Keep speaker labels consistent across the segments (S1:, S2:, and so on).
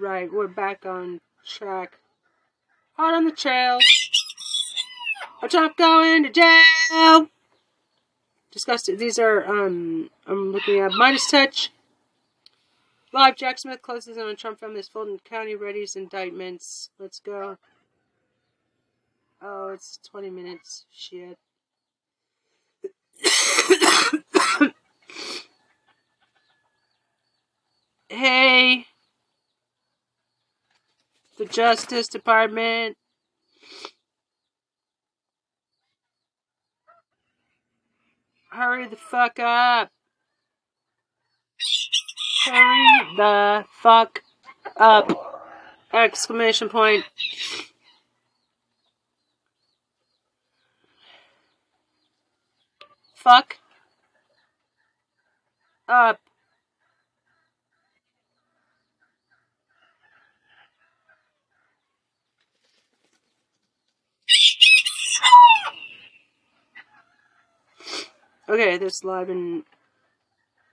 S1: Right, we're back on track. Hot on the trail. Trump going to jail. Disgusted. These are um I'm looking at MeidasTouch. Live Jack Smith closes in on Trump family's Fulton County readies indictments. Let's go. Oh, it's 20 minutes. Shit. hey. The Justice Department. Hurry the fuck up. Hurry the fuck up. Exclamation point. Fuck up. Okay, this live in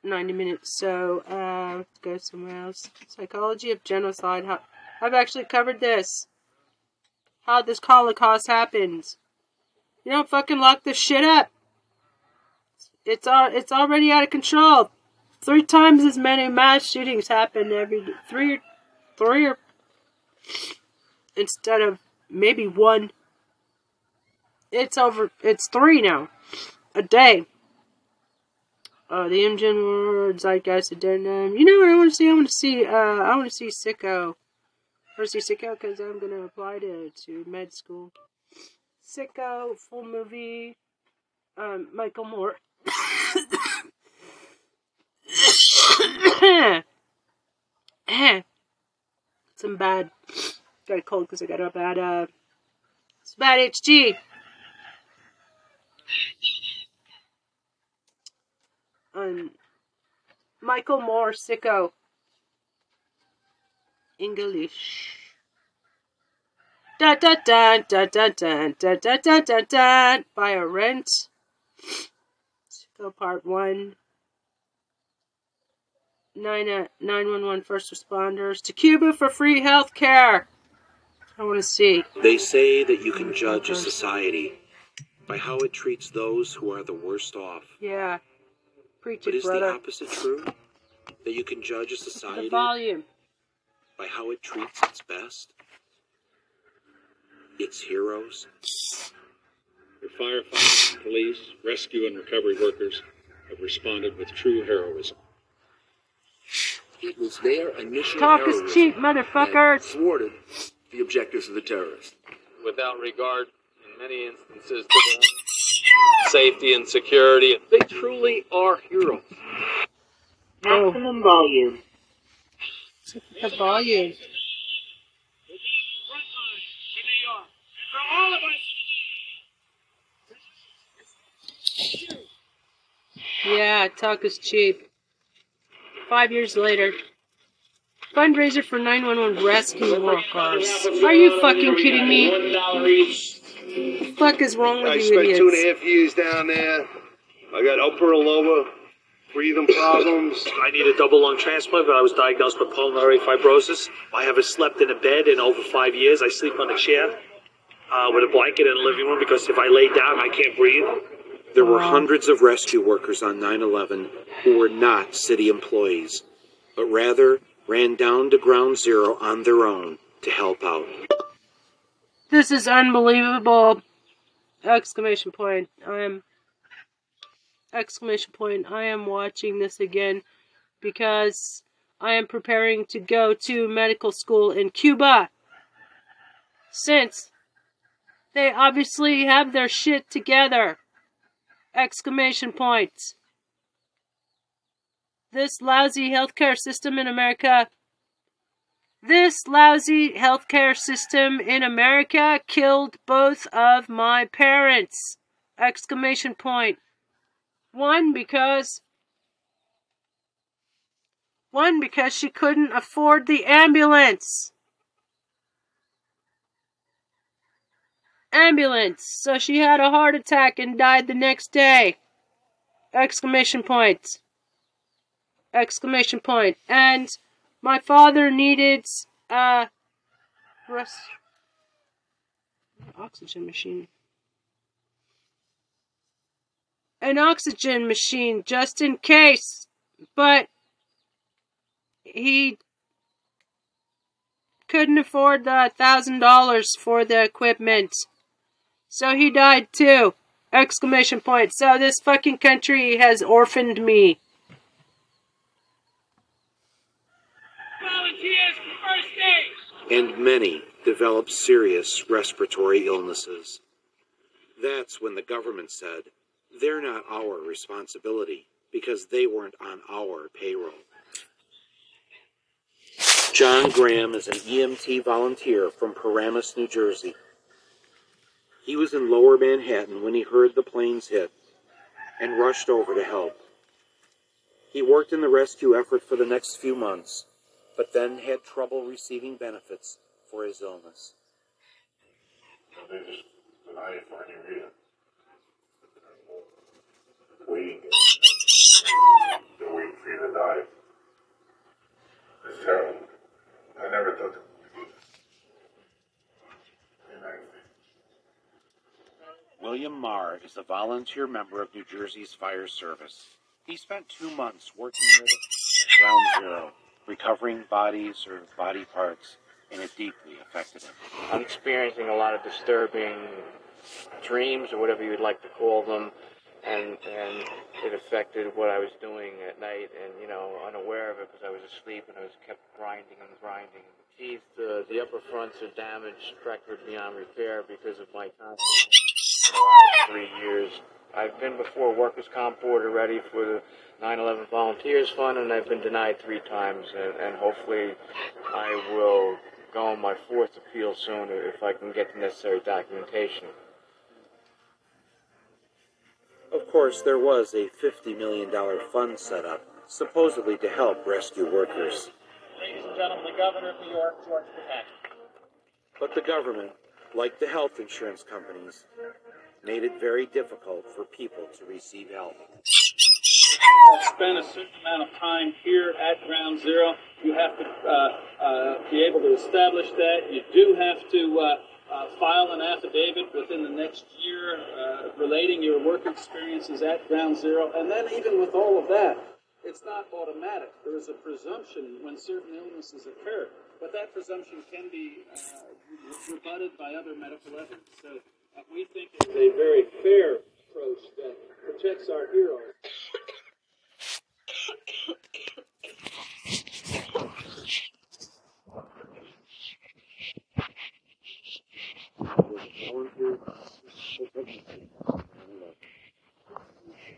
S1: 90 minutes, so uh, go somewhere else. Psychology of genocide. How, I've actually covered this. How this Holocaust happens. You don't fucking lock this shit up. It's all, it's already out of control. Three times as many mass shootings happen every three, three or instead of maybe one. It's over. It's three now, a day. Uh, the Imgen or Zeitgeist Addendum. You know what I want to see? I want to see. Uh, I want to see Sicko. I want to see Sicko because I'm gonna apply to to med school. Sicko full movie. Um, Michael Moore. Some bad. Got a cold because I got a bad. Uh, it's bad HG. Um, Michael Moore Sicko. English. Da da da da da da da da da da da by a rent. Sicko part one. Nine uh, 911 first responders to Cuba for free health care. I want to see.
S2: They say that you can judge a society by how it treats those who are the worst off.
S1: Yeah. Preach
S2: But
S1: it,
S2: is the opposite true? That you can judge a
S1: The
S2: society
S1: volume.
S2: by how it treats its best? Its heroes?
S3: Your firefighters, police, rescue, and recovery workers have responded with true heroism.
S4: It was their initial
S1: Talk is cheap,
S4: that
S1: motherfuckers.
S4: thwarted the objectives of the terrorists.
S5: without regard, in many instances, to the own safety and security. They truly are heroes.
S1: Maximum volume. The volume. Yeah, talk is cheap. Five years later. Fundraiser for 911 rescue workers. Are you fucking kidding me? The fuck is wrong with
S6: I
S1: you
S6: spent two and a
S1: idiots?
S6: half years down there. I got upper and lower breathing problems.
S7: I need a double lung transplant, but I was diagnosed with pulmonary fibrosis. I haven't slept in a bed in over five years. I sleep on a chair uh, with a blanket in the living room because if I lay down, I can't breathe.
S2: There were hundreds of rescue workers on 9 11 who were not city employees, but rather ran down to ground zero on their own to help out.
S1: This is unbelievable! Exclamation point. I am. Exclamation point. I am watching this again because I am preparing to go to medical school in Cuba. Since they obviously have their shit together. Exclamation point. This lousy healthcare system in America this lousy healthcare system in America killed both of my parents! Exclamation point. One because one because she couldn't afford the ambulance. Ambulance. So she had a heart attack and died the next day. Exclamation point. Exclamation point. And my father needed uh, rest oxygen machine. An oxygen machine just in case, but he couldn't afford the thousand dollars for the equipment. So he died too. Exclamation point. So this fucking country has orphaned me.
S8: Volunteers for first aid!
S2: And many developed serious respiratory illnesses. That's when the government said, they're not our responsibility because they weren't on our payroll. John Graham is an EMT volunteer from Paramus, New Jersey. He was in lower Manhattan when he heard the planes hit and rushed over to help. He worked in the rescue effort for the next few months, but then had trouble receiving benefits for his illness.
S6: They just deny it for any reason. Waiting. They're waiting for you to die. It's terrible. I never thought that we would do this.
S2: William Maher is a volunteer member of New Jersey's fire service. He spent two months working with Ground Zero, recovering bodies or body parts, and it deeply affected him.
S5: I'm experiencing a lot of disturbing dreams or whatever you'd like to call them, and and it affected what I was doing at night, and you know, unaware of it because I was asleep and I was kept grinding and grinding. The teeth, uh, the upper fronts are damaged, fractured beyond repair because of my constant for the last three years. I've been before workers' comp board already for the 9/11 Volunteers Fund, and I've been denied three times, and, and hopefully, I will go on my fourth appeal soon if I can get the necessary documentation.
S2: Of course, there was a $50 million fund set up, supposedly to help rescue workers.
S8: Ladies and gentlemen, the governor of New York, George Pataki.
S2: But the government, like the health insurance companies, made it very difficult for people to receive help.
S3: Have spent a certain amount of time here at Ground Zero. You have to uh, uh, be able to establish that. You do have to uh, uh, file an affidavit within the next year uh, relating your work experiences at Ground Zero. And then, even with all of that, it's not automatic. There is a presumption when certain illnesses occur, but that presumption can be uh, rebutted by other medical evidence. So uh, we think it's a very fair approach that protects our heroes.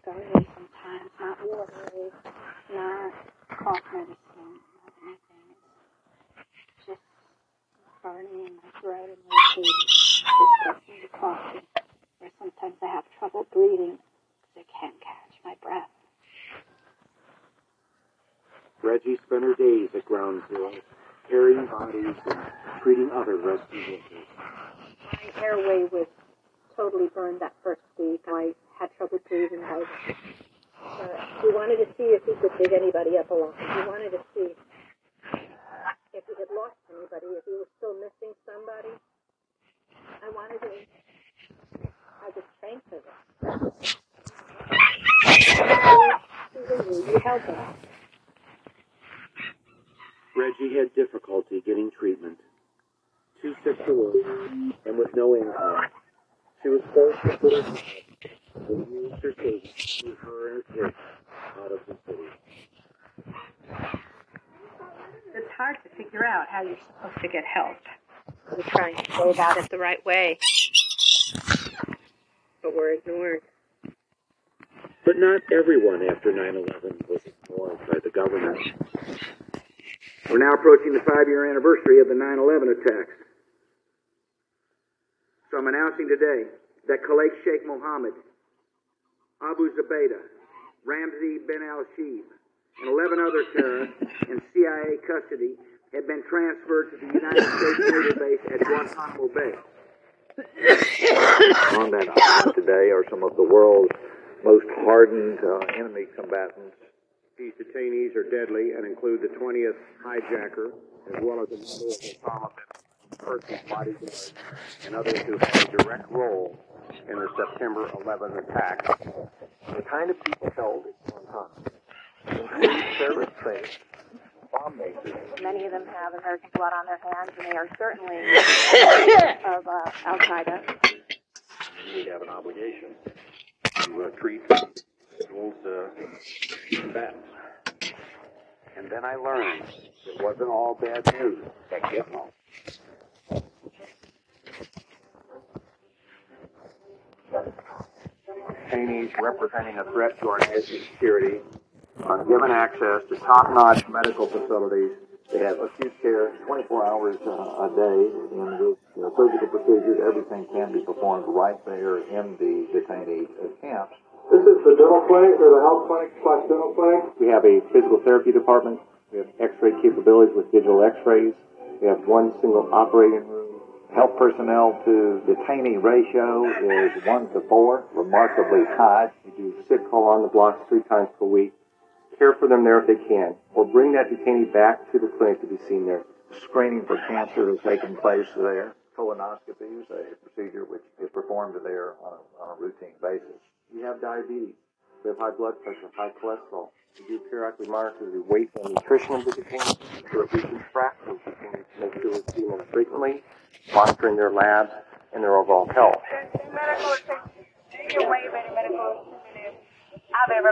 S9: Garden sometimes, not not cough medicine, not anything. It's just burning in my throat and coffee. Or sometimes I have trouble breathing because I can't catch my breath.
S2: Reggie spent her days at Ground Zero, carrying bodies and treating other rescue workers.
S9: My airway was totally burned that first week. I had trouble breathing. I, uh, he wanted to see if he could dig anybody up alive. We wanted to see if he had lost anybody, if he was still missing somebody. I wanted to. I was trained for this. You help us.
S2: Reggie had difficulty getting treatment. Too sick to work, and with no income. She was forced to quit her job and used her savings to her and her kids out of the city.
S9: It's hard to figure out how you're supposed to get help. We're trying to go about it the right way, but we're ignored.
S2: But not everyone after 9-11 was ignored by the government.
S10: We're now approaching the five year anniversary of the 9 11 attacks. So I'm announcing today that Khalid Sheikh Mohammed, Abu Zubaydah, Ramzi bin al Shibh, and 11 other terrorists in CIA custody have been transferred to the United States Naval Base at Guantanamo Bay.
S11: On that island today are some of the world's most hardened uh, enemy combatants.
S12: These detainees are deadly and include the 20th hijacker as well as a number of Osama bin personal bodyguards and others who had a direct role in the September 11 attack. The kind of people held at Guantanamo include terrorist base, bomb makers,
S9: Many of them have American blood on their hands, and they are certainly of uh, Al Qaeda.
S12: we have an obligation to uh, treat uh. And then I learned it wasn't all bad news at Gitmo. Detainees representing a threat to our national security are given access to top-notch medical facilities. They have acute care 24 hours uh, a day in the you know, surgical procedures. Everything can be performed right there in the detainee uh, camps.
S13: This is the dental clinic or the health clinic slash dental clinic.
S12: We have a physical therapy department. We have x-ray capabilities with digital x-rays. We have one single operating room. Health personnel to detainee ratio is one to four, remarkably high. We do sick call on the blocks three times per week. Care for them there if they can, or bring that detainee back to the clinic to be seen there. Screening for cancer has taken place there. Colonoscopy is a procedure which is performed there on a, on a routine basis. We have diabetes. We have high blood pressure, high cholesterol. We do periodically monitor the weight and nutrition of the detainees, so that we can track those detainees to make sure we're seeing them frequently, monitoring their labs and their overall health.
S14: medical you waive any medical I've ever.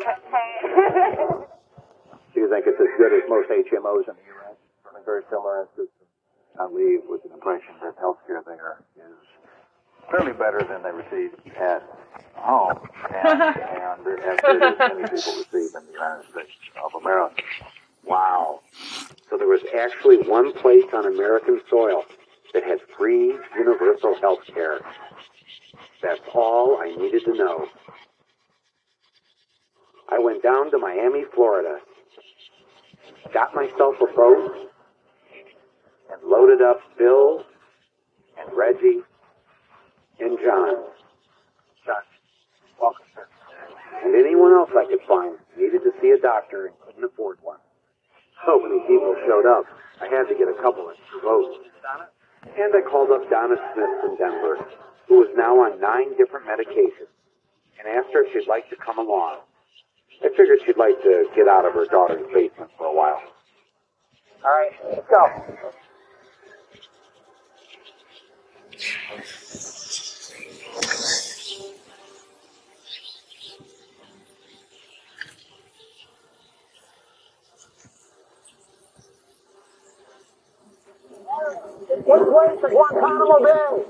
S12: Do you think it's as good as most HMOs in the U.S.? Very similar I leave with an impression that healthcare there is clearly better than they receive at home and, and good as many people receive in the United States of America.
S2: Wow. So there was actually one place on American soil that had free universal health care. That's all I needed to know. I went down to Miami, Florida, got myself a boat, and loaded up Bill and Reggie and John.
S12: John.
S2: And anyone else I could find needed to see a doctor and couldn't afford one. So many people showed up, I had to get a couple extra votes. And I called up Donna Smith from Denver, who was now on nine different medications, and asked her if she'd like to come along. I figured she'd like to get out of her daughter's basement for a while.
S12: All right, let's go.
S13: What place is Guantanamo Bay?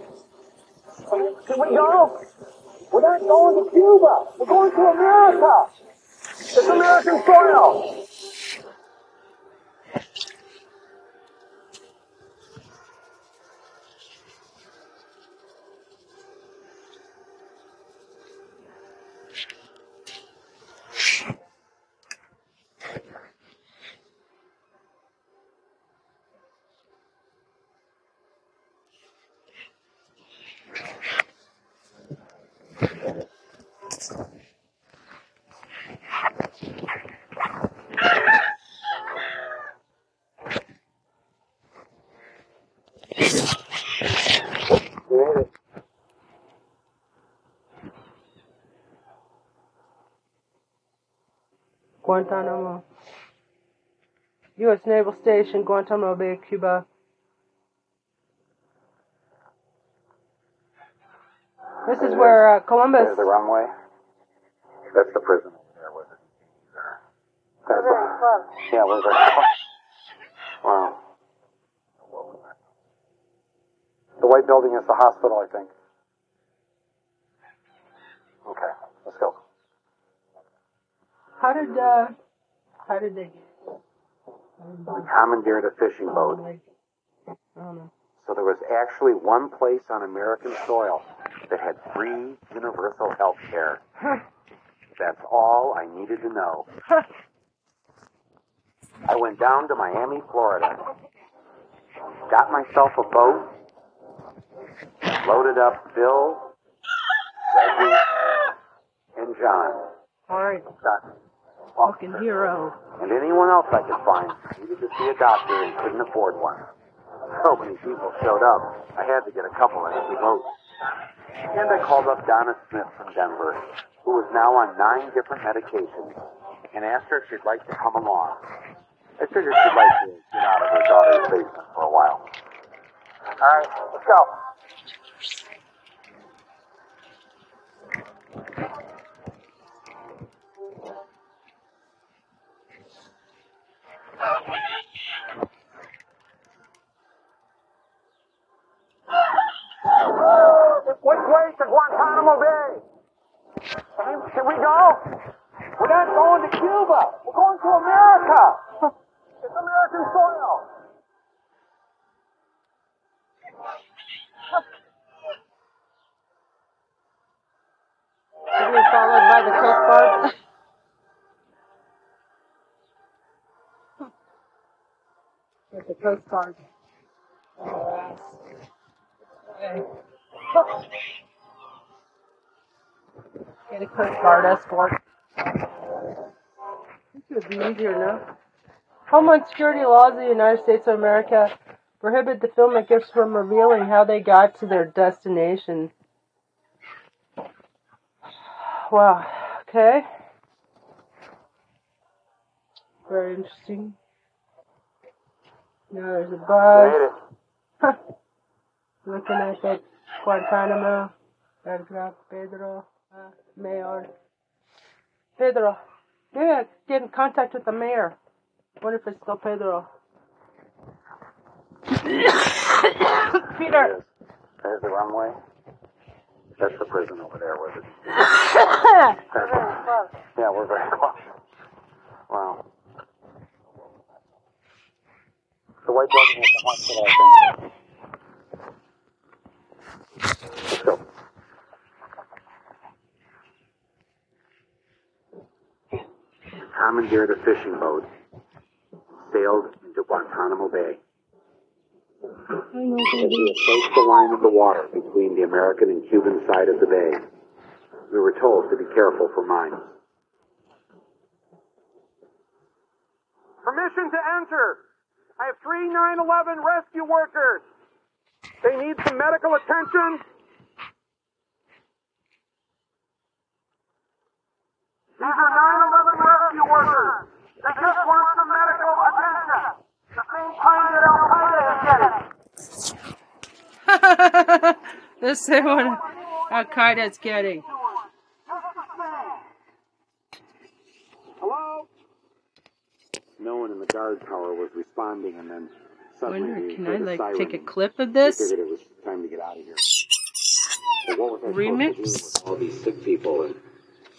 S13: Can we go? We're not going to Cuba. We're going to America. It's American soil.
S1: Guantanamo. U.S. Naval Station, Guantanamo Bay, Cuba. This is where uh, Columbus.
S12: There's the runway. That's the prison there with it. That's the, yeah, we're very close. Wow. The white building is the hospital, I think. Okay, let's go.
S1: How did uh, how did they?
S2: We commandeered a fishing boat.
S1: I don't know.
S2: So there was actually one place on American soil that had free universal health care. That's all I needed to know. I went down to Miami, Florida, got myself a boat, loaded up Bill, Reggie, and John.
S1: All right,
S2: John,
S1: fucking hero.
S2: and anyone else I could find needed to see a doctor and couldn't afford one. So many people showed up, I had to get a couple of empty votes. And I called up Donna Smith from Denver, who is now on nine different medications, and asked her if she'd like to come along. I figured she'd like to get out of her daughter's basement for a while. All right, let's go. Which way to Guantanamo Bay? Can we go? We're not going to Cuba. We're going to America. It's American soil.
S1: Are we followed by the Coast Guard? With the Coast Guard. Okay. Get a Coast Guard escort. This would be easier, now. Homeland Security laws of the United States of America prohibit the filmmakers from revealing how they got to their destination. Wow. Okay. Very interesting. Now there's a bus. Looking at that Guantanamo. Edgar Pedro uh, Mayor. Pedro. Yeah, get in contact with the mayor. Wonder if it's still Pedro. Peter.
S2: There's the runway. That's the prison over there with it. Yeah, we're very close. Wow. The white building is the hospital, I think. Let's go. Commandeered a fishing boat, sailed into Guantanamo Bay. As we approached the line of the water between the American and Cuban side of the bay, we were told to be careful for mines.
S13: Permission to enter. I have three 911 rescue workers. They need some medical attention. These are 911 rescue workers. They just want some medical attention. The same kind that Al Qaeda is getting.
S1: the same one Al Qaeda's getting.
S13: Hello?
S2: No one in the guard tower was responding, and then suddenly
S1: Wonder, can I like take a clip of
S2: We
S1: this?
S2: figured it was time to get out of here. But what was
S1: Remix?
S2: supposed to do with all these sick people and,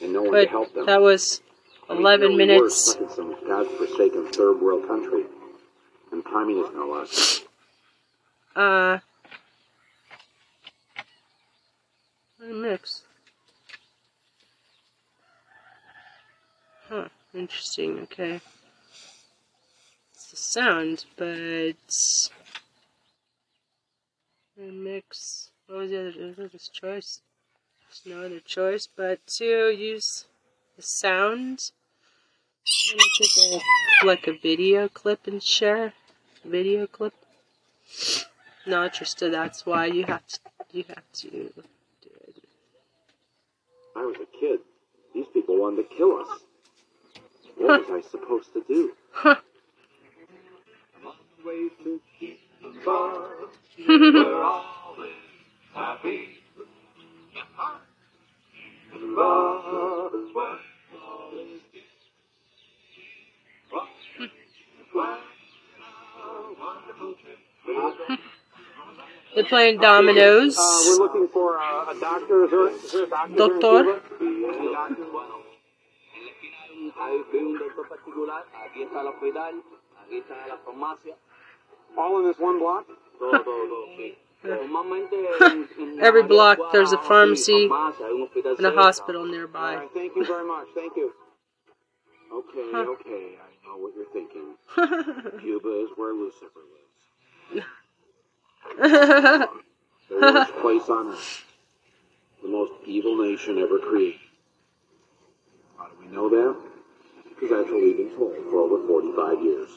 S2: and no one
S1: But
S2: to help them?
S1: that was
S2: I mean,
S1: 11
S2: here we were,
S1: minutes.
S2: stuck in some godforsaken third world country, and communists no less.
S1: Uh, mix. Huh, interesting, okay. It's the sound, but. Mix. What was the other what was choice? There's no other choice but to use the sound. I'm gonna take a, like a video clip and share. Video clip. Not interested. That's why you have to. You have to do it.
S2: I was a kid. These people wanted to kill us. What was I supposed to do?
S1: Huh. They're playing dominoes.
S13: Uh, we're looking for uh, a doctor. Is there, is there a doctor?
S1: Doctor.
S13: Cuba? Any doctor?
S15: Hay un doctor particular, aquí está el hospital, aquí está la farmacia,
S13: All in this one block?
S1: Every block there's a pharmacy
S15: farmacia, hay un hospital
S1: and a hospital nearby.
S13: right, thank you very much. Thank you.
S2: Okay,
S1: Huh.
S2: okay, I know what you're thinking. Cuba is where Lucifer lives. The worst place on earth. The most evil nation ever created. How do we know that? has actually been told for over 45 years.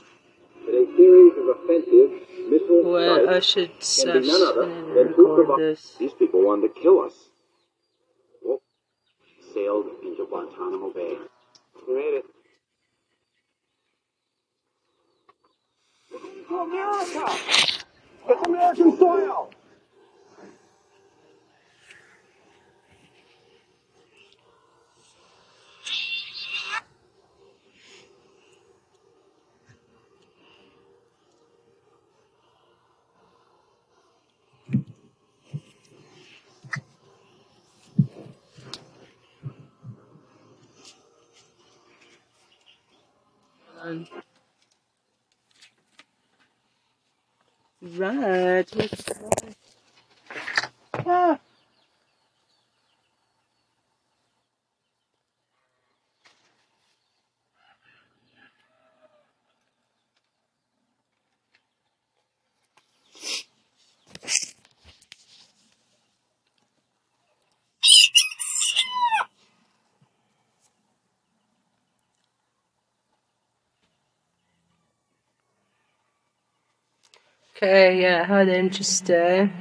S2: But a series of offensive missile
S1: Well, I
S2: strikes
S1: should
S2: can be none
S1: search
S2: other than to
S1: record this.
S2: These people wanted to kill us. Well, sailed into Guantanamo Bay. We made it.
S13: To America! It's American soil!
S1: Um, right. what's that? Ah. Okay, yeah, how interesting.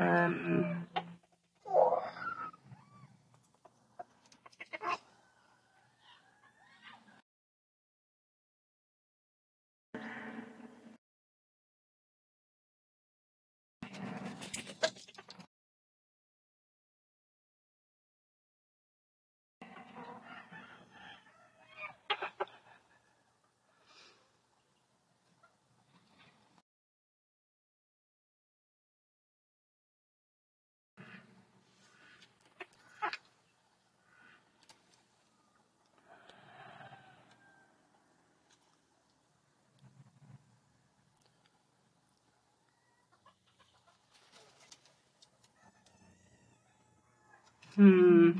S1: Um, hmm.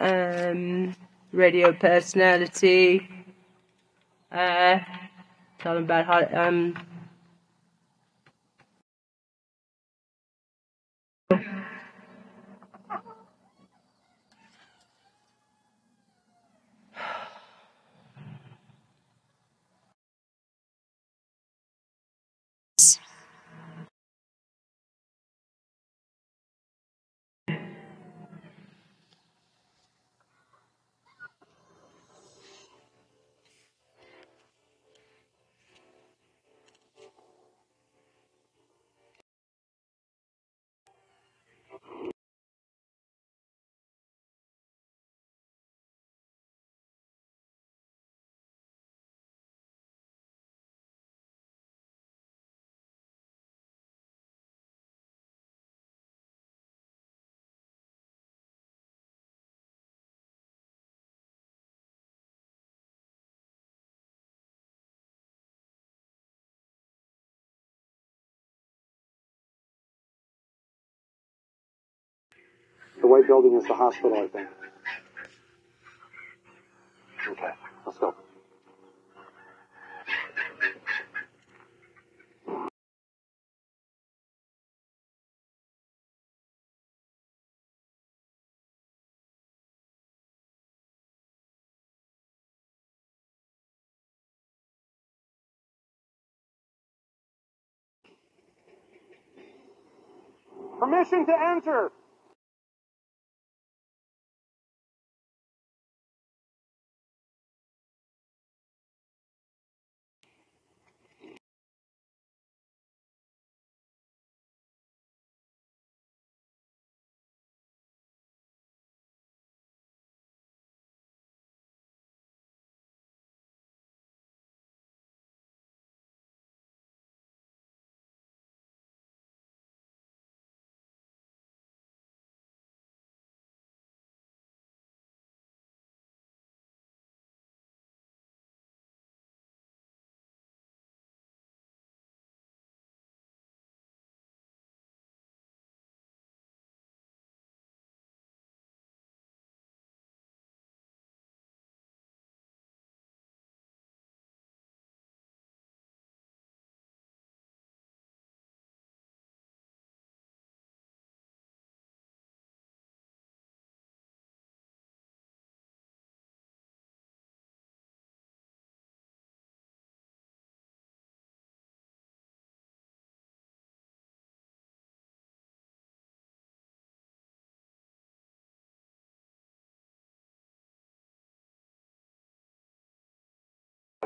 S1: Um, radio personality. Uh, tell them about how um.
S16: The white building is the hospital, I think. Okay, let's go.
S13: Permission to enter.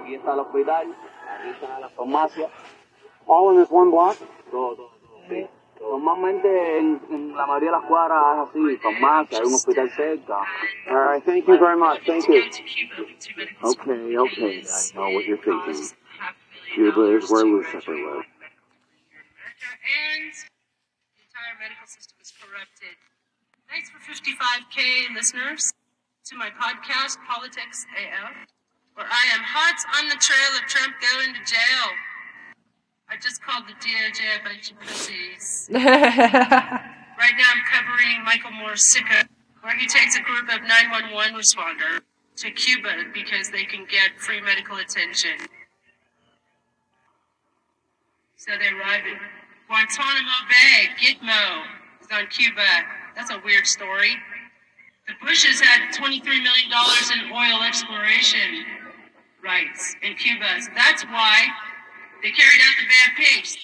S15: Aquí está el hospital, aquí está la farmacia.
S13: All in this one block?
S15: Todo, todo, todo. Sí. Normalmente en, en la mayoría de las cuadras es así, farmacia, hay un hospital cerca.
S13: All right, thank you very much. Thank you.
S2: Okay, okay, I know what you're thinking. Cuba is where Lucifer lives.
S17: And the entire medical system is corrupted. Thanks for 55K listeners to my podcast, Politics AF, where I am hot on the trail of Trump going to jail. I just called the DOJ a bunch of pussies. right now I'm covering Michael Moore's Sicko, where he takes a group of 911 responders to Cuba because they can get free medical attention. So they arrive in Guantanamo Bay. Gitmo is on Cuba. That's a weird story. The Bushes had $23 million in oil exploration rights in Cuba. So that's why they carried out the bad pigs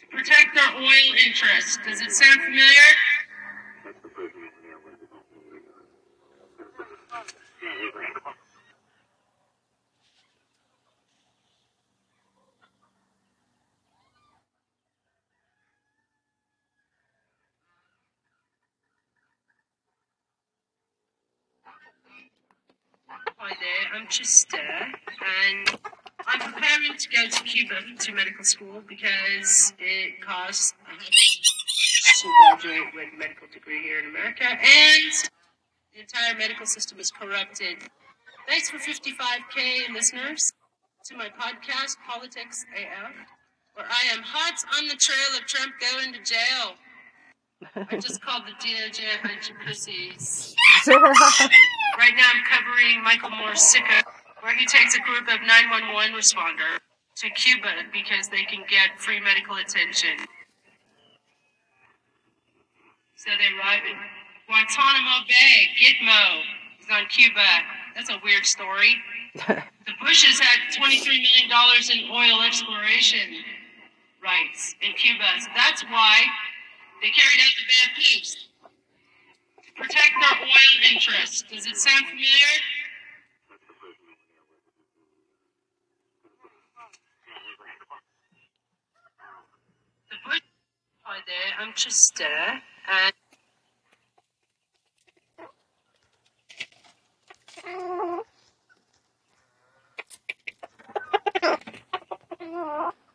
S17: to protect their oil interests. Does it sound familiar? Hi there, I'm Trista, and I'm preparing to go to Cuba to medical school because it costs to graduate with a medical degree here in America, and the entire medical system is corrupted. Thanks for 55k listeners to my podcast, Politics AF, where I am hot on the trail of Trump going to jail. I just called the DOJ a bunch of pussies. right now I'm covering Michael Moore's Sicko, where he takes a group of 911 responder to Cuba because they can get free medical attention. So they arrive in Guantanamo Bay. Gitmo is on Cuba. That's a weird story. the Bushes had $23 million in oil exploration rights in Cuba. So that's why they carried out the bad to protect their oil interests. Does it sound familiar? Hi there, I'm Trista, uh, uh, and.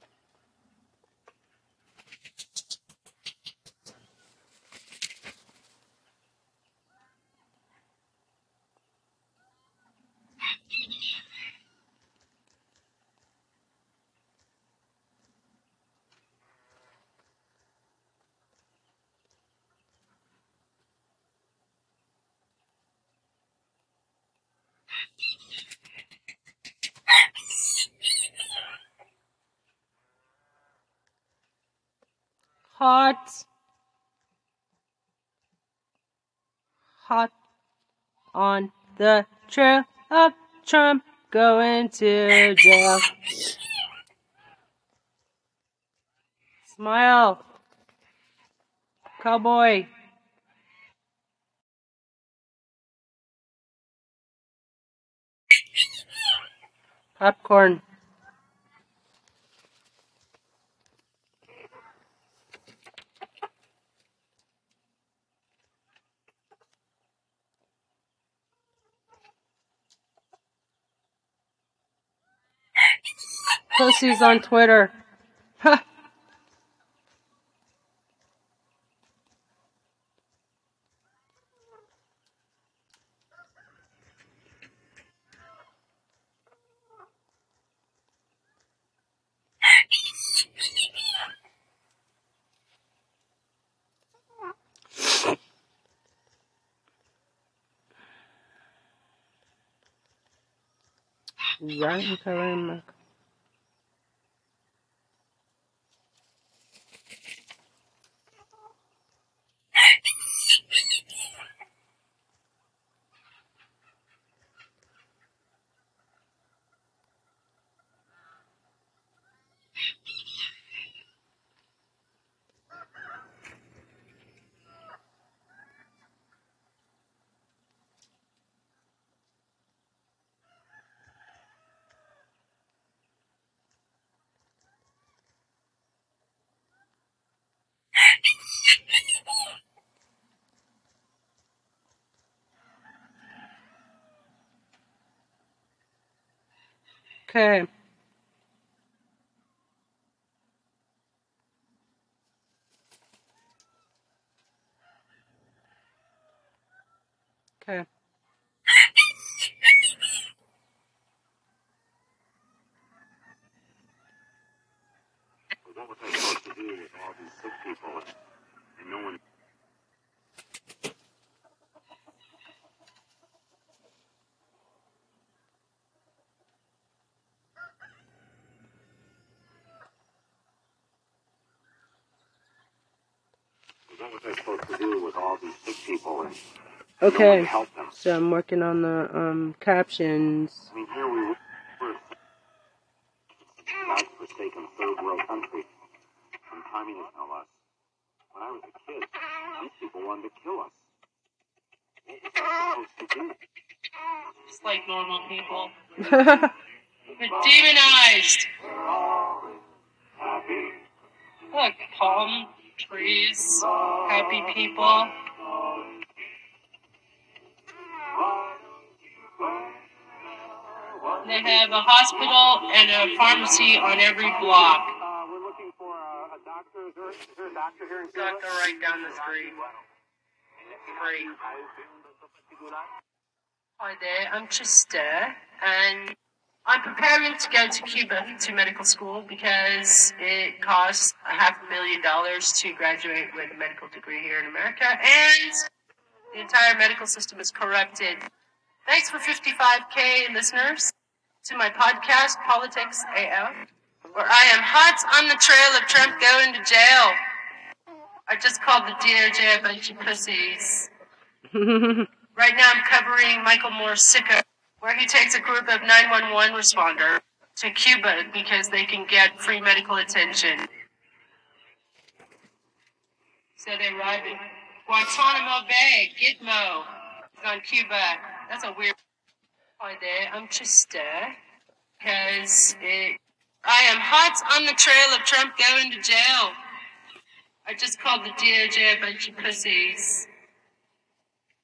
S17: Hot. Hot on the trail of Trump going to jail. Smile.
S1: Cowboy. Popcorn. Pussies on Twitter. Ha. Ryan Karama. Okay. Okay.
S11: What supposed to do with all these sick people and no one? What was I supposed to do with all these sick people and
S1: Okay.
S11: to help them?
S1: So I'm working on the um captions.
S11: I mean, here we were, God's forsaken third world country, and communists no less. When I was a kid, these people wanted to kill us. What was I supposed to do?
S17: Just like normal people. But demonized. Look, palm trees, happy people. They have a hospital and a pharmacy on every block.
S15: Uh, we're looking for a, a doctor. Is there, is there a doctor here in
S17: Doctor right down the street. Free. Hi there, I'm Trista, and I'm preparing to go to Cuba to medical school because it costs a half a million dollars to graduate with a medical degree here in America, and the entire medical system is corrupted. Thanks for 55k listeners to my podcast, Politics AF, where I am hot on the trail of Trump going to jail. I just called the DOJ a bunch of pussies. Right now, I'm covering Michael Moore's Sicko, where he takes a group of 911 responder to Cuba because they can get free medical attention. So they arrive at Guantanamo Bay, Gitmo, on Cuba. That's a weird. Hi there, I'm Trista, because uh, it. I am hot on the trail of Trump going to jail. I just called the DOJ a bunch of pussies.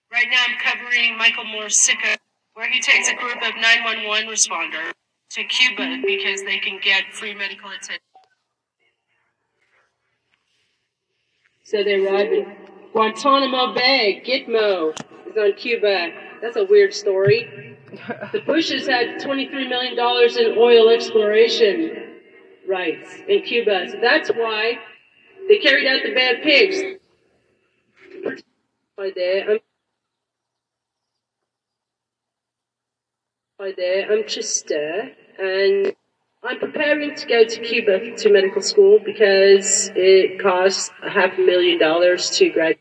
S17: Right now, I'm covering Michael Moore's Sicko, where he takes a group of 911 responders to Cuba because they can get free medical attention. So they arrive in Guantanamo Bay, Gitmo is on Cuba. That's a weird story. The Bushes had $23 million in oil exploration rights in Cuba. So that's why they carried out the Bay of Pigs. Hi there, Hi there, I'm Trista, and I'm preparing to go to Cuba to medical school because it costs a half a million dollars to graduate.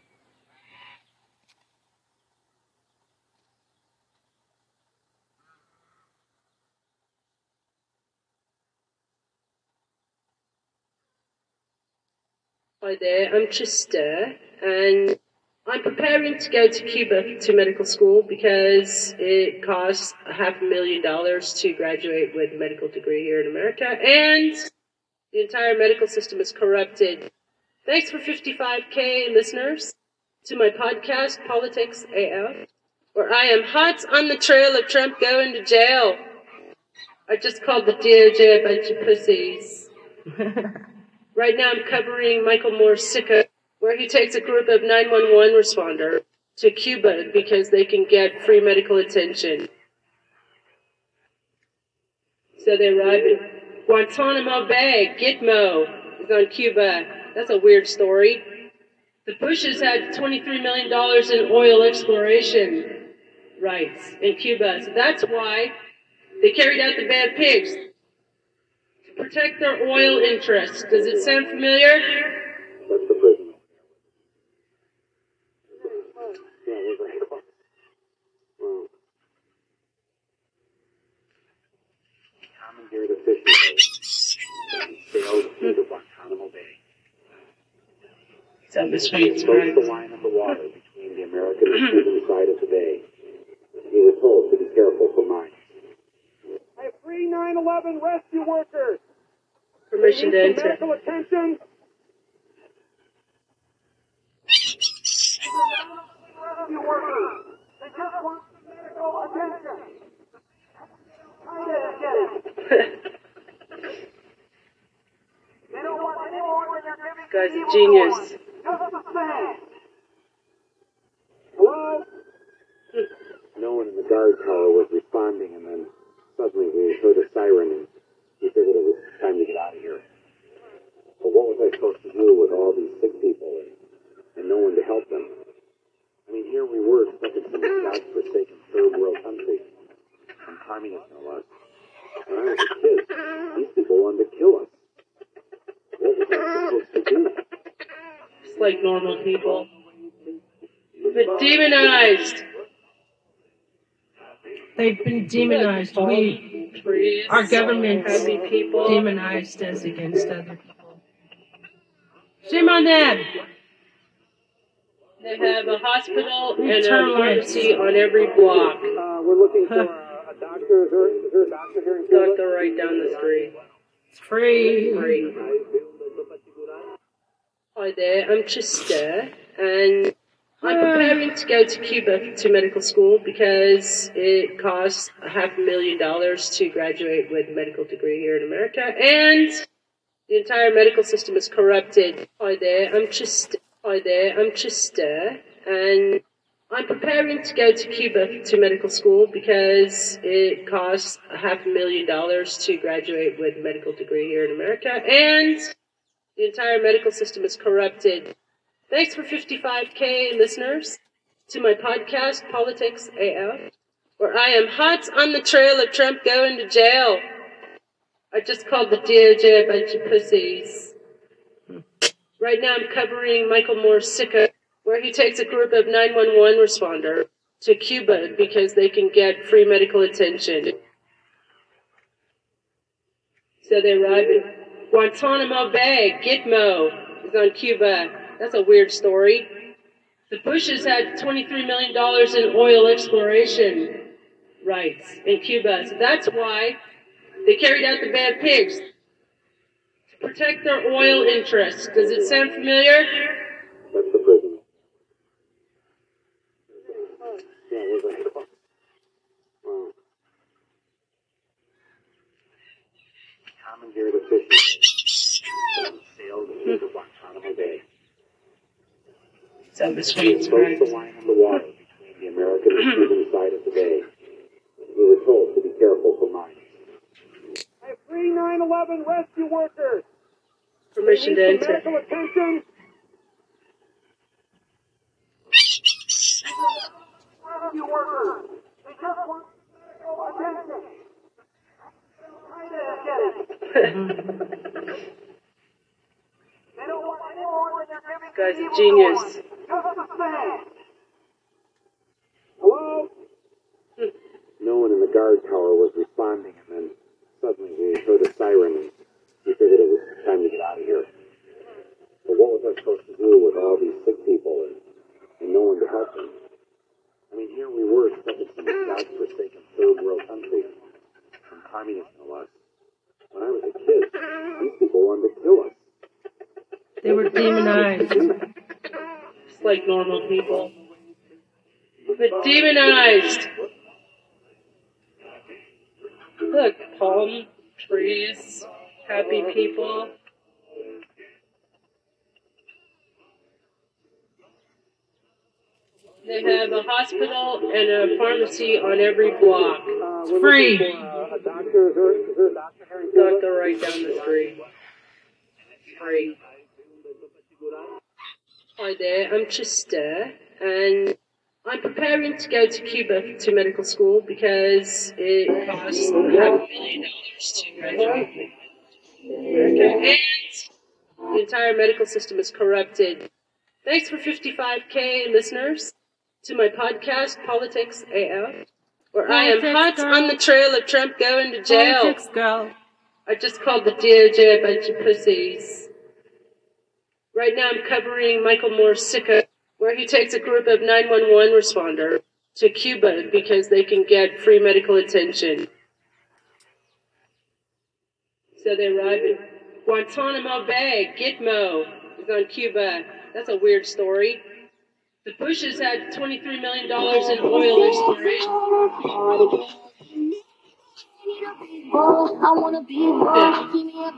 S17: Hi there, I'm Trista, and I'm preparing to go to Cuba to medical school because it costs a half a million dollars to graduate with a medical degree here in America, and the entire medical system is corrupted. Thanks for 55k listeners to my podcast, Politics AF, where I am hot on the trail of Trump going to jail. I just called the DOJ a bunch of pussies. right now I'm covering Michael Moore's Sicko, where he takes a group of 911 responders to Cuba because they can get free medical attention. So they arrive in Guantanamo Bay, Gitmo is on Cuba. That's a weird story. The Bushes had $23 million in oil exploration rights in Cuba. So that's why they carried out the Bay of Pigs to protect their oil interests. Does it sound familiar?
S2: That's the prison. Yeah, we're very close. Well, commandeered a fishing boat and sailed into Guantanamo Bay.
S17: It's on the streets, right?
S2: the line of the water between the American and Cuban side of the bay. He was told to be careful for mines.
S13: I have three 9/11 rescue workers.
S17: Permission to
S13: They need some
S17: enter.
S13: Medical attention. Rescue workers. They just want some medical attention. Get it, get it. They don't want any more than they're giving
S17: Guy's a genius.
S13: Hello?
S2: No one in the guard tower was responding, and then suddenly we heard a siren, and we figured it was time to get out of here. But what was I supposed to do with all these sick people and, no one to help them? I mean, here we were stuck in some godforsaken third world country, some communists no less. When I was a kid, these people wanted to kill us. What was I supposed to do?
S17: Just like normal people. But demonized.
S1: They've been demonized. We, our government's
S17: Happy people.
S1: demonized us against other people. Shame on them.
S17: They have a hospital and a
S1: Terrorists.
S17: pharmacy on every block.
S13: Uh, we're looking for a, a doctor. Is there, is there a doctor here in Cuba?
S17: Doctor right down the street.
S1: It's free.
S17: Free. Hi there, I'm Trista, and I'm preparing to go to Cuba to medical school because it costs a half a million dollars to graduate with a medical degree here in America, and the entire medical system is corrupted. Hi there, I'm Trista. Hi there, I'm Trista, and I'm preparing to go to Cuba to medical school because it costs a half a million dollars to graduate with a medical degree here in America, and the entire medical system is corrupted. Thanks for 55k listeners to my podcast, Politics AF, where I am hot on the trail of Trump going to jail. I just called the DOJ a bunch of pussies. Right now I'm covering Michael Moore's Sicko, where he takes a group of 911 responders to Cuba because they can get free medical attention. So they arrive in Guantanamo Bay, Gitmo is on Cuba. That's a weird story. The Bushes had $23 million in oil exploration rights in Cuba. So that's why they carried out the Bay of Pigs to protect their oil interests. Does it sound familiar?
S2: That's the prison we're very close. Well, commandeered a fishing boat and sailed into Guantanamo Bay.
S17: It's on the streets, right?
S2: the line of the water between the American and Cuban side of the bay. We were told to be careful for mines.
S13: I have three 9/11 rescue workers.
S17: Permission to
S13: They need some
S17: enter.
S13: medical attention. Rescue workers. They just want medical attention. Get it. They don't want any more than they're giving
S17: Guy's a genius.
S2: No one in the guard tower was responding, and then suddenly we heard a siren, and we figured it was time to get out of here.
S1: But what was I supposed to do with all these sick people and, and no one to help them? I mean, here we were expected from this godforsaken third world country from communists no less. When I was a kid, these people wanted to kill us.
S17: They were demonized. Just like normal people. But demonized. Look, palm trees, happy people. They have a hospital and a pharmacy on every block. Uh, it's free.
S1: Uh, a doctor, is there, is doctor here?
S17: Doctor right down the street. Free. Hi there, I'm Chester, and I'm preparing to go to Cuba to medical school because it costs half a million dollars to graduate. And the entire medical system is corrupted. Thanks for 55k listeners to my podcast, Politics AF, where I am hot
S18: girl.
S17: on the trail of Trump going to jail.
S18: Politics, girl.
S17: I just called the DOJ a bunch of pussies. Right now I'm covering Michael Moore's Sicko, where he takes a group of 911 responders to Cuba because they can get free medical attention. So they arrive in Guantanamo Bay. Gitmo is on Cuba. That's a weird story. The Bushes had $23 million in oil exploration.
S18: I wanna be give me a.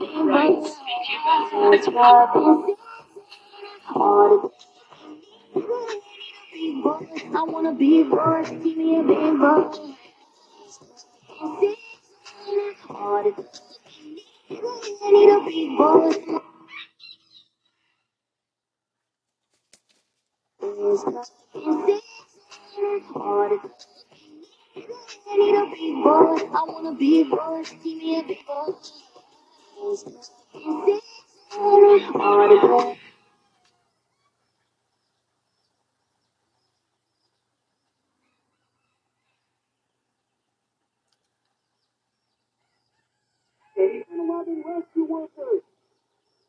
S18: I wanna be give me a. I need a big boy. I need a big boy. I wanna be a boy, give me a big boy.
S2: rescue workers.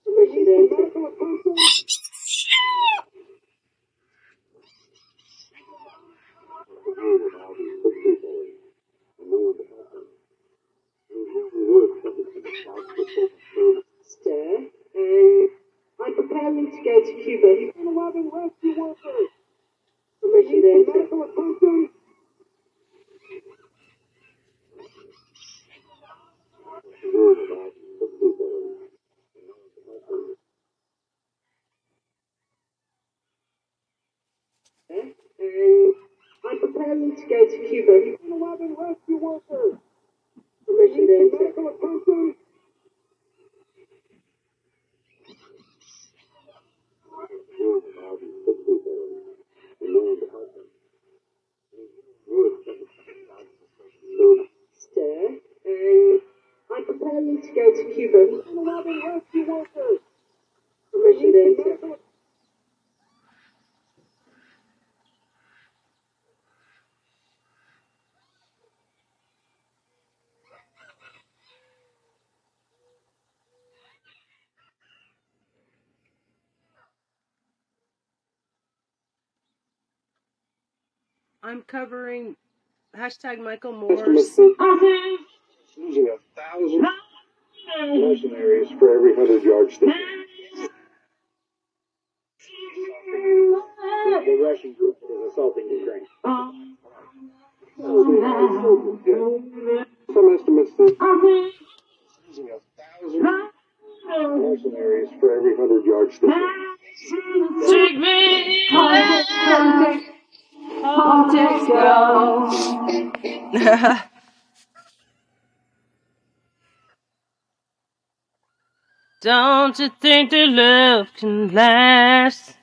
S2: Medical attention.
S17: Sir, and I'm preparing to go to Cuba.
S2: 11 rescue workers.
S17: Permission to enter.
S2: Medical attention.
S17: And I'm preparing to go to Cuba.
S2: 11 rescue workers.
S17: Permission to enter.
S2: Medical attention.
S17: Sir, and I'm preparing to go to Cuba.
S2: 11 rescue workers.
S17: Permission I'm covering hashtag Michael Moore's.
S13: Losing a thousand mercenaries for every hundred yards they gain.
S1: The Russian group is assaulting Ukraine.
S13: Some estimates that losing a thousand mercenaries for every hundred yards they gain.
S18: Take me there. Politics, girl.
S17: Don't you think that love can last?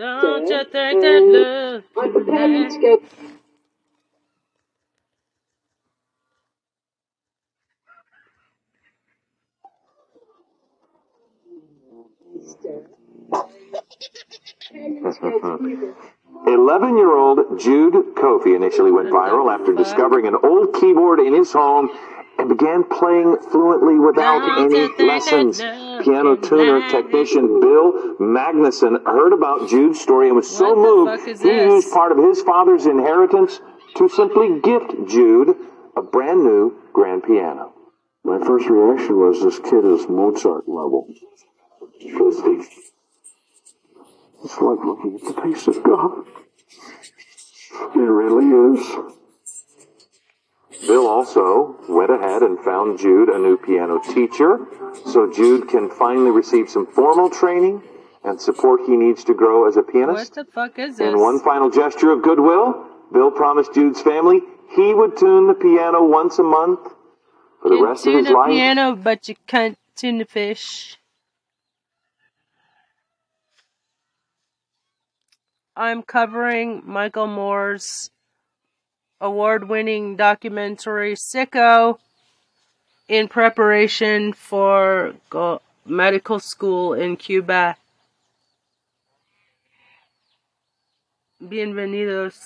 S1: Don't you think that love
S17: I'm preparing to go.
S2: Eleven year old Jude Kofi initially went viral after discovering an old keyboard in his home and began playing fluently without any lessons. Piano tuner technician Bill Magnuson heard about Jude's story and was so moved he
S1: this?
S2: used part of his father's inheritance to simply gift Jude a brand new grand piano.
S19: My first reaction was this kid is Mozart level. It's like looking at the face of God. It really is.
S2: Bill also went ahead and found Jude a new piano teacher so Jude can finally receive some formal training and support he needs to grow as a pianist.
S1: What the fuck is this?
S2: In one final gesture of goodwill, Bill promised Jude's family he would tune the piano once a month for the
S1: You
S2: rest of
S1: tune
S2: his
S1: a
S2: life.
S1: piano, but you can't tune the fish. I'm covering Michael Moore's award-winning documentary Sicko in preparation for medical school in Cuba. Bienvenidos.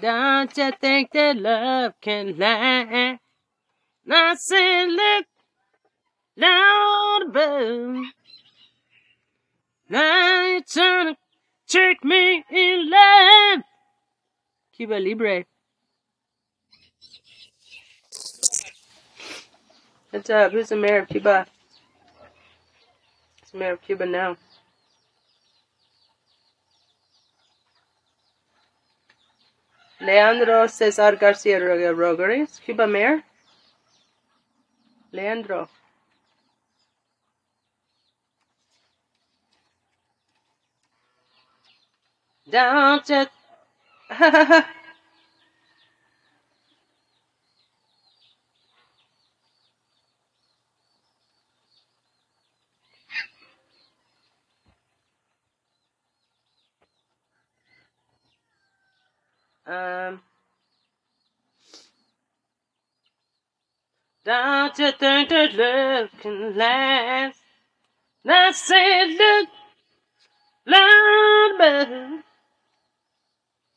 S1: Don't you think that love can lie? I said, look, Lord above. Now you're trying to trick me in love. Cuba Libre. What's up? Uh, who's the mayor of Cuba? Who's the mayor of Cuba now? Leandro Cesar Garcia Rodriguez, Cuba mayor. Leandro. Don't you? um. Don't you think that love can last? I said, look, Lord above.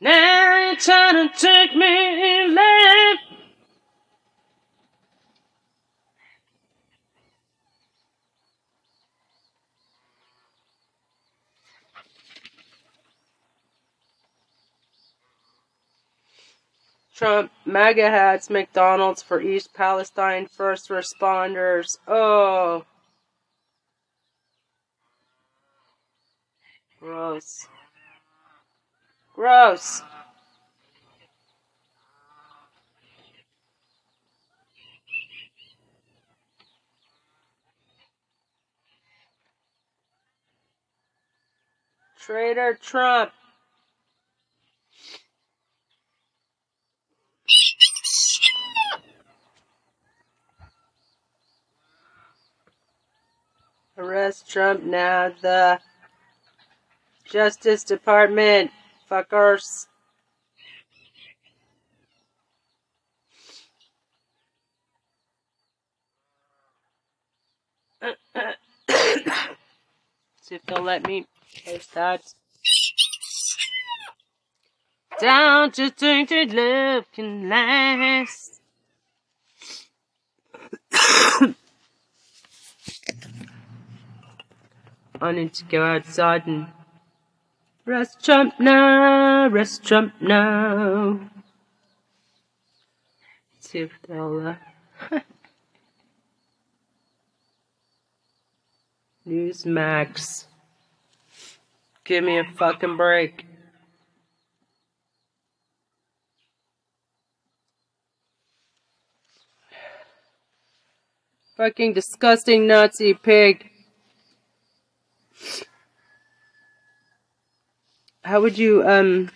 S1: Now you're trying to take me love. Trump MAGA hats McDonald's for East Palestine first responders. Oh. Gross. Gross. Traitor Trump. Arrest Trump now. The Justice Department. Fuckers. See if they'll let me post that. Don't you think that love can last? I need to go outside and rest Trump now, rest Trump now. See if they'll, uh, Newsmax. Give me a fucking break. Fucking disgusting Nazi pig. How would you, um,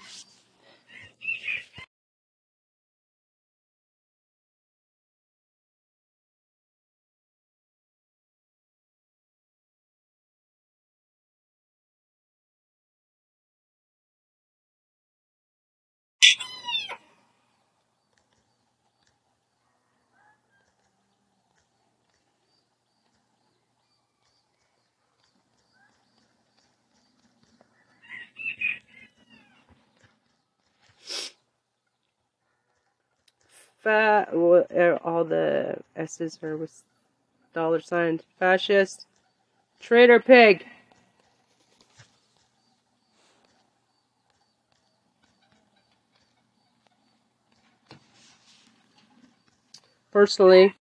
S1: Fa- well, er, all the S's are with dollar signs. Fascist. Traitor pig. Personally,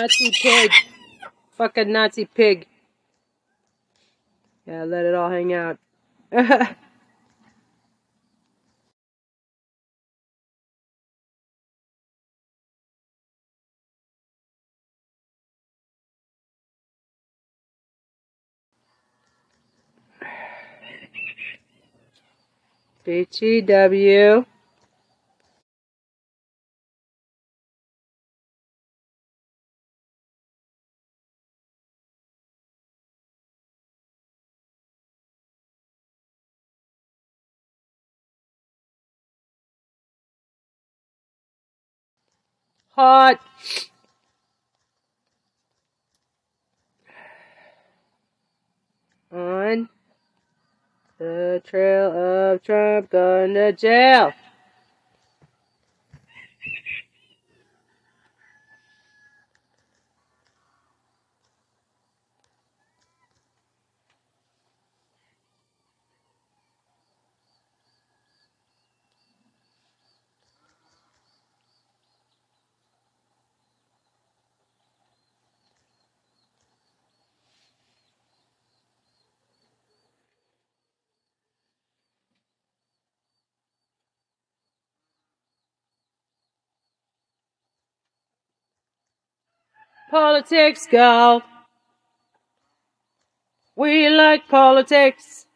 S1: Nazi pig. Fucking Nazi pig. Yeah, let it all hang out. BTW. Hot. On the trail of Trump going to jail. Politics go. We like politics.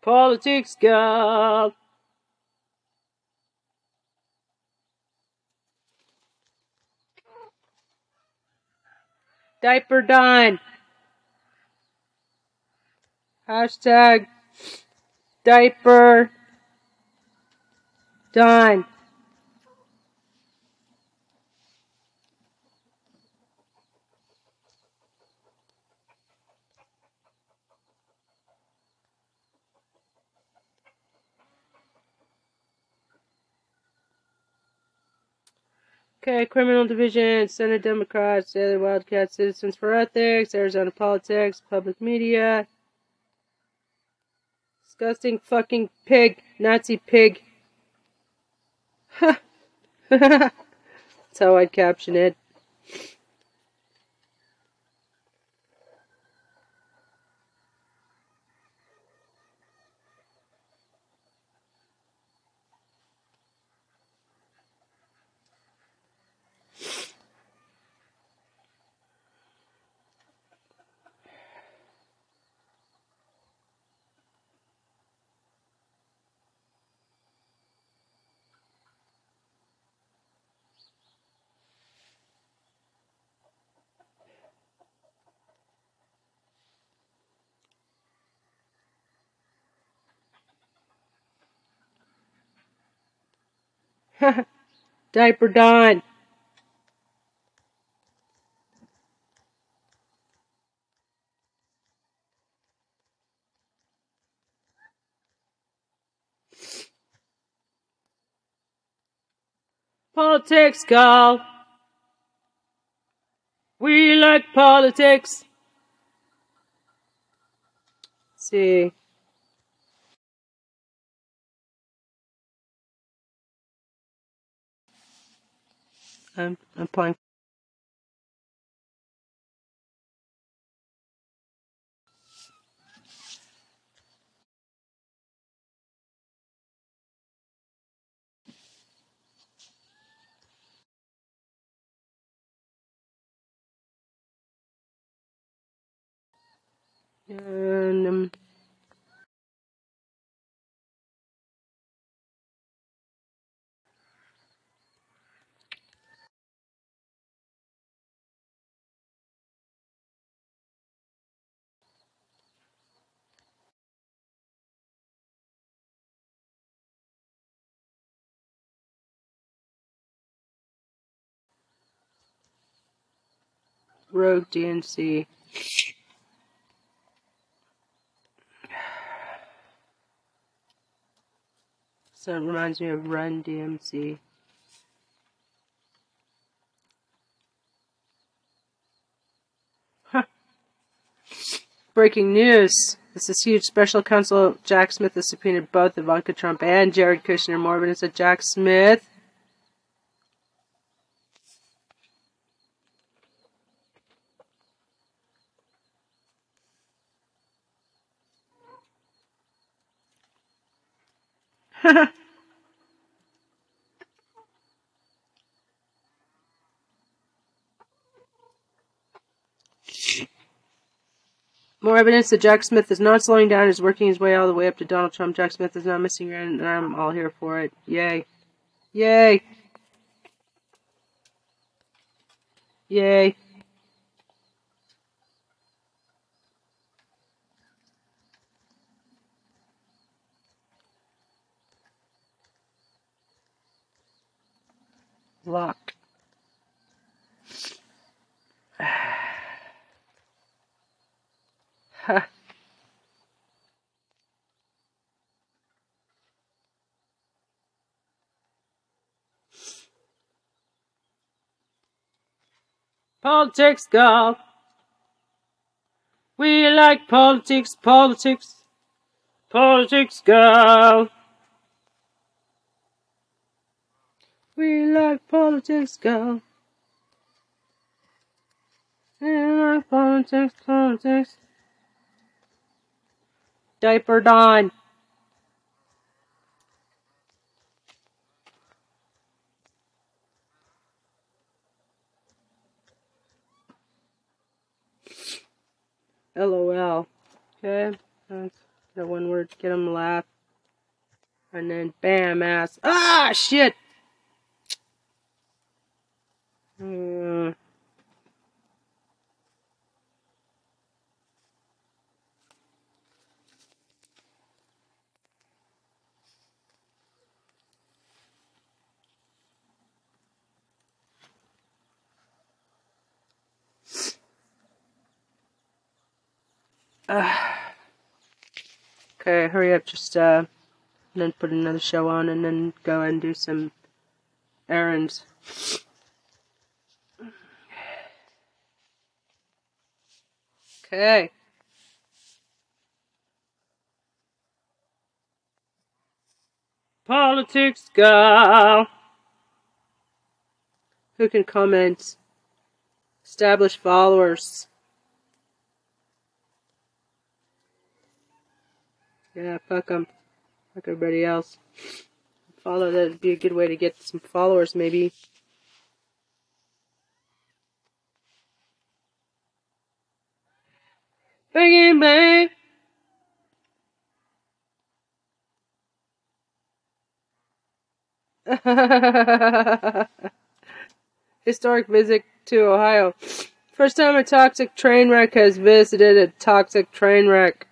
S1: Politics go. Diaper Don. Hashtag diaper Don. Okay, Criminal Division, Senate Democrats, Daily Wildcat, Citizens for Ethics, Arizona Politics, Public Media. Disgusting fucking pig, Nazi pig. That's how I'd caption it. Diaper Don. Politics, gal. We like politics. Let's see. Playing. And um, Rogue DNC. So it reminds me of Run DMC. Huh. Breaking news. This is huge. Special counsel Jack Smith has subpoenaed both Ivanka Trump and Jared Kushner. More evidence that Jack Smith More evidence that Jack Smith is not slowing down, is working his way all the way up to Donald Trump. Jack Smith is not missing around, and I'm all here for it. Yay. Yay. Yay. Lock. Politics, go. We like politics, politics, politics, girl. We like politics, go. We like politics, politics. Diaper Don. LOL. Okay, that's the one word to get them laugh. And then bam ass. Ah shit. Uh, Okay, hurry up, just uh, then put another show on and then go and do some errands. Okay. Politics go. Who can comment? Establish followers. Yeah, fuck them. Fuck everybody else. Follow, that'd be a good way to get some followers, maybe. Bang bang. Historic visit to Ohio. First time a toxic train wreck has visited a toxic train wreck.